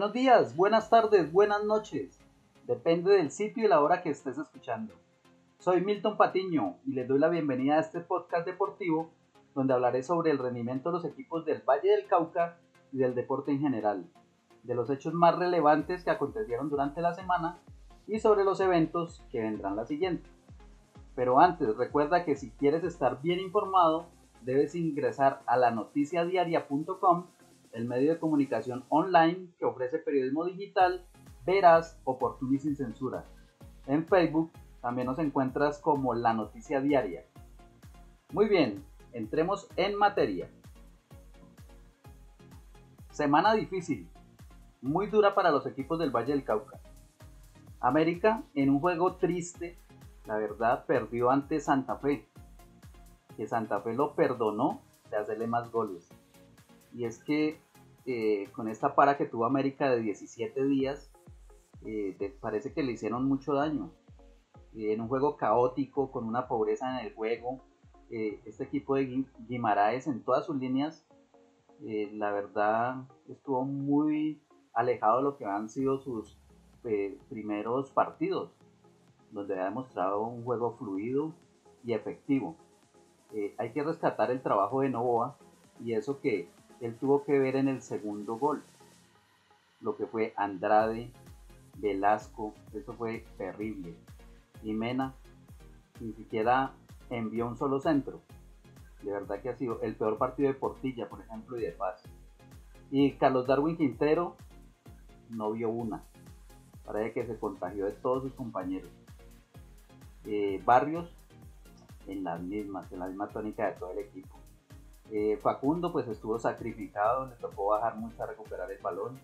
Buenos días, buenas tardes, buenas noches. Depende del sitio y la hora que estés escuchando. Soy Milton Patiño y les doy la bienvenida a este podcast deportivo donde hablaré sobre el rendimiento de los equipos del Valle del Cauca y del deporte en general, de los hechos más relevantes que acontecieron durante la semana y sobre los eventos que vendrán la siguiente. Pero antes, recuerda que si quieres estar bien informado, debes ingresar a la noticiadiaria.com el medio de comunicación online que ofrece periodismo digital, veraz, oportuno y sin censura. En Facebook también nos encuentras como La Noticia Diaria. Muy bien, entremos en materia. Semana difícil, muy dura para los equipos del Valle del Cauca. América, en un juego triste, la verdad, perdió ante Santa Fe, que Santa Fe lo perdonó de hacerle más goles. Y es que eh, con esta para que tuvo América de 17 días, eh, parece que le hicieron mucho daño. Eh, en un juego caótico, con una pobreza en el juego, este equipo de Guimaraes en todas sus líneas, la verdad estuvo muy alejado de lo que han sido sus primeros partidos, donde ha demostrado un juego fluido y efectivo. hay que rescatar el trabajo de Novoa y eso que él tuvo que ver en el segundo gol. Lo que fue Andrade, Velasco, eso fue terrible. Y Mena ni siquiera envió un solo centro. De verdad que ha sido el peor partido de Portilla, por ejemplo, y de Paz. Y Carlos Darwin Quintero no vio una. Parece que se contagió de todos sus compañeros. Eh, Barrios en las mismas, en la misma tónica de todo el equipo. Eh, Facundo pues estuvo sacrificado, le tocó bajar mucho a recuperar el balón.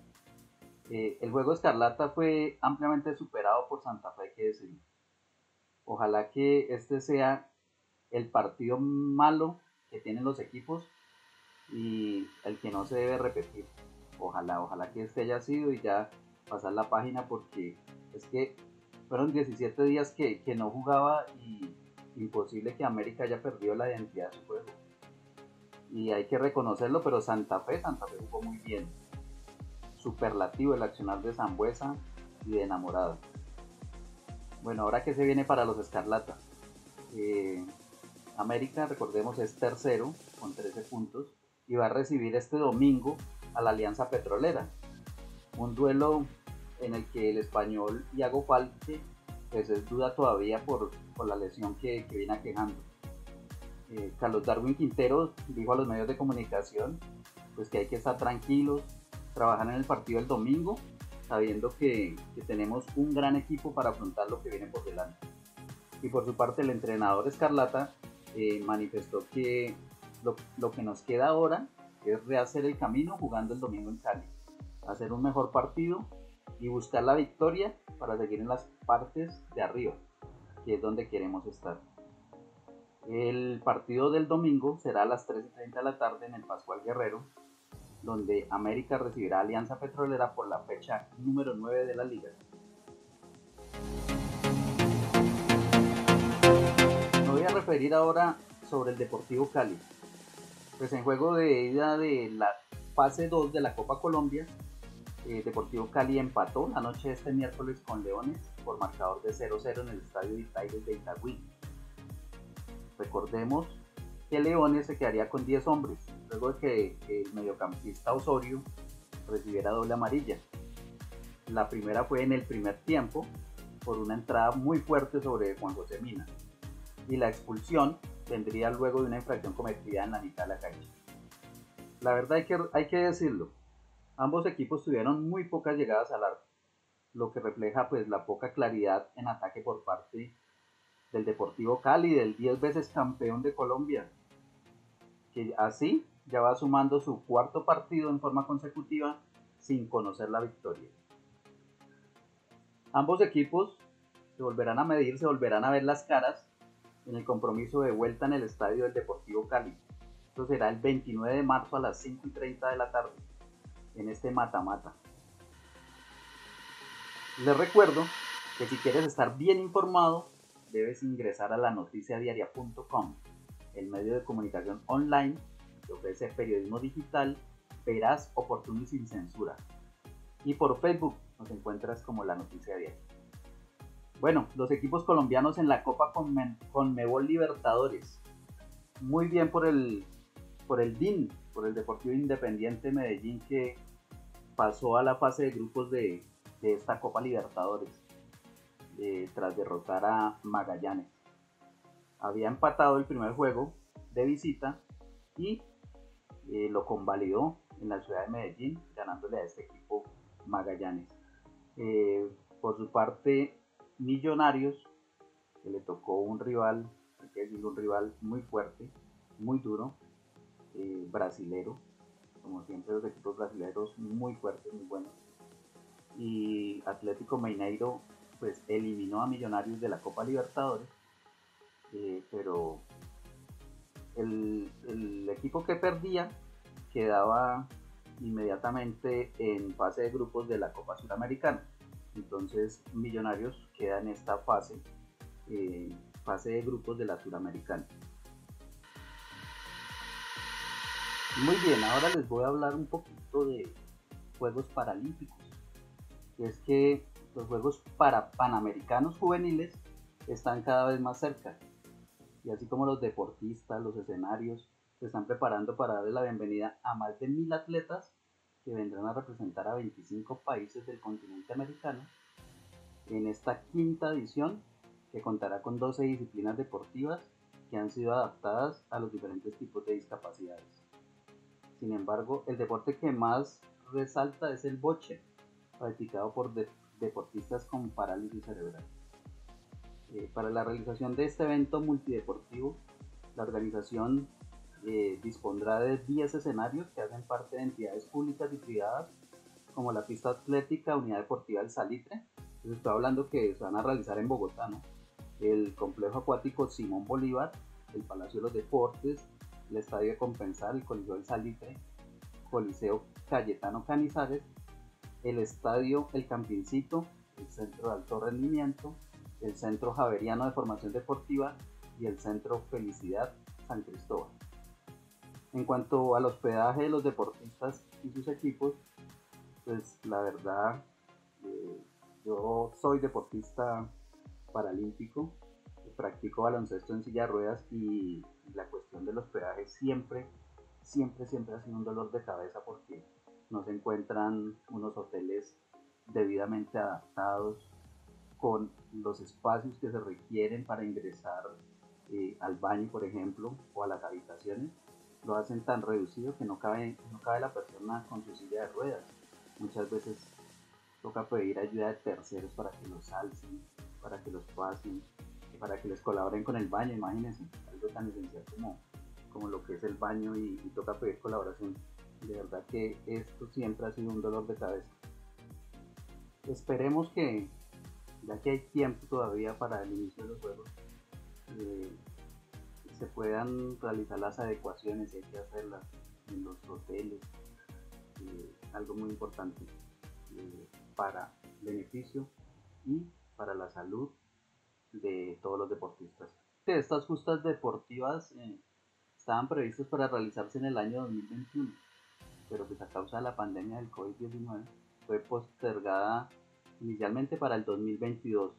Eh, el juego Escarlata fue ampliamente superado por Santa Fe, que decir. Ojalá que este sea el partido malo que tienen los equipos y el que no se debe repetir. Ojalá, ojalá que este haya sido y ya pasar la página porque es que fueron 17 días que, que no jugaba y imposible que América haya perdido la identidad de su juego y hay que reconocerlo, pero Santa Fe, Santa Fe jugó muy bien. Superlativo el accionar de Zambuesa y de Enamorado. Bueno, ahora que se viene para los Escarlata. Eh, América, recordemos, es tercero con 13 puntos y va a recibir este domingo a la Alianza Petrolera. Un duelo en el que el español Iago Falque pues es duda todavía por, la lesión que, que viene aquejando. Eh, Carlos Darwin Quintero dijo a los medios de comunicación pues que hay que estar tranquilos, trabajar en el partido el domingo, sabiendo que, tenemos un gran equipo para afrontar lo que viene por delante. Y por su parte el entrenador Escarlata eh, manifestó que lo, lo, que nos queda ahora es rehacer el camino jugando el domingo en Cali, hacer un mejor partido y buscar la victoria para seguir en las partes de arriba, que es donde queremos estar. El partido del domingo será a las 3.30 de la tarde en el Pascual Guerrero, donde América recibirá Alianza Petrolera por la fecha número 9 de la liga. Me voy a referir ahora sobre el Deportivo Cali. Pues en juego de ida de la fase 2 de la Copa Colombia, eh, Deportivo Cali empató la noche de este miércoles con Leones por marcador de 0-0 en el estadio Itaires de Itagüí. Recordemos que Leones se quedaría con 10 hombres, luego de que el mediocampista Osorio recibiera doble amarilla. La primera fue en el primer tiempo, por una entrada muy fuerte sobre Juan José Mina. Y la expulsión vendría luego de una infracción cometida en la mitad de la cancha. La verdad hay que, hay que decirlo, ambos equipos tuvieron muy pocas llegadas al arco, lo que refleja pues la poca claridad en ataque por parte del Deportivo Cali, del 10 veces campeón de Colombia, que así ya va sumando su cuarto partido en forma consecutiva sin conocer la victoria. Ambos equipos se volverán a medir, se volverán a ver las caras en el compromiso de vuelta en el estadio del Deportivo Cali. Esto será el 29 de marzo a las 5 y 30 de la tarde, en este mata-mata. Les recuerdo que si quieres estar bien informado, debes ingresar a la noticiadiaria.com, el medio de comunicación online que ofrece periodismo digital, veraz, oportuno y sin censura. Y por Facebook nos encuentras como la noticia diaria. Bueno, los equipos colombianos en la Copa con Mebol Libertadores. Muy bien por el, por el DIN, por el Deportivo Independiente Medellín que pasó a la fase de grupos de, esta Copa Libertadores eh, tras derrotar a Magallanes. Había empatado el primer juego de visita y eh, lo convalidó en la ciudad de Medellín, ganándole a este equipo Magallanes. Eh, por su parte, Millonarios, que le tocó un rival, hay que decirlo, un rival muy fuerte, muy duro, brasilero, como siempre los equipos brasileños muy fuertes, muy buenos. Y Atlético Mineiro pues eliminó a Millonarios de la Copa Libertadores, eh, pero el, equipo que perdía quedaba inmediatamente en fase de grupos de la Copa Suramericana. Entonces Millonarios queda en esta fase, eh, fase de grupos de la Suramericana. Muy bien, ahora les voy a hablar un poquito de Juegos Paralímpicos. Es que los Juegos para Panamericanos juveniles están cada vez más cerca. Y así como los deportistas, los escenarios, se están preparando para darle la bienvenida a más de mil atletas que vendrán a representar a 25 países del continente americano en esta quinta edición que contará con 12 disciplinas deportivas que han sido adaptadas a los diferentes tipos de discapacidades. Sin embargo, el deporte que más resalta es el boche, practicado por deportistas con parálisis cerebral. Eh, para la realización de este evento multideportivo, la organización eh, dispondrá de 10 escenarios que hacen parte de entidades públicas y privadas, como la pista atlética Unidad Deportiva del Salitre, que estoy hablando que se van a realizar en Bogotá, el complejo acuático Simón Bolívar, el Palacio de los Deportes, el Estadio de Compensar, el Coliseo del Salitre, Coliseo Cayetano Canizares, el Estadio El Campincito, el Centro de Alto Rendimiento, el Centro Javeriano de Formación Deportiva y el Centro Felicidad San Cristóbal. En cuanto al hospedaje de los deportistas y sus equipos, pues la verdad, eh, yo soy deportista paralímpico, practico baloncesto en silla de ruedas y la cuestión del hospedaje siempre, siempre, siempre ha sido un dolor de cabeza porque no se encuentran unos hoteles debidamente adaptados con los espacios que se requieren para ingresar eh, al baño, por ejemplo, o a las habitaciones lo hacen tan reducido que no cabe, no cabe la persona con su silla de ruedas. Muchas veces toca pedir ayuda de terceros para que los alcen, para que los pasen, para que les colaboren con el baño, imagínense, algo tan esencial como, como lo que es el baño y, toca pedir colaboración. De verdad que esto siempre ha sido un dolor de cabeza. Esperemos que, ya que hay tiempo todavía para el inicio de los juegos, eh, se puedan realizar las adecuaciones y hay que hacerlas en los hoteles. Eh, algo muy importante eh, para beneficio y para la salud de todos los deportistas. Estas justas deportivas eh, estaban previstas para realizarse en el año 2021, pero pues a causa de la pandemia del COVID-19 fue postergada inicialmente para el 2022.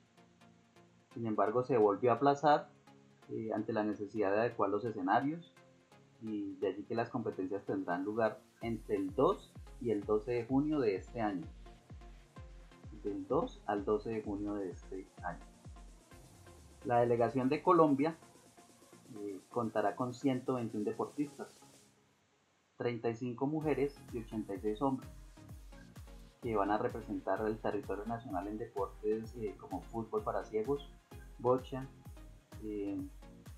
Sin embargo, se volvió a aplazar eh, ante la necesidad de adecuar los escenarios y de allí que las competencias tendrán lugar entre el 2 y el 12 de junio de este año. Del 2 al 12 de junio de este año. La delegación de Colombia eh, contará con 121 deportistas, 35 mujeres y 86 hombres, que van a representar el territorio nacional en deportes eh, como fútbol para ciegos, bocha,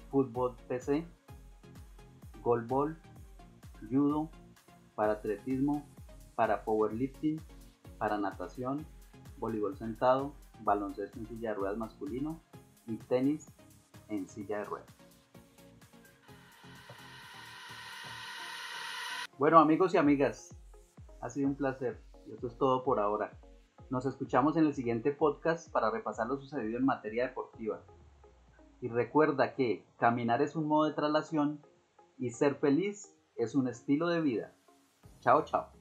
fútbol PC, golbol, judo, para atletismo, para powerlifting, para natación, voleibol sentado, baloncesto en silla de ruedas masculino y tenis en silla de ruedas. Bueno amigos y amigas, ha sido un placer y esto es todo por ahora. Nos escuchamos en el siguiente podcast para repasar lo sucedido en materia deportiva. Y recuerda que caminar es un modo de traslación y ser feliz es un estilo de vida. Chao, chao.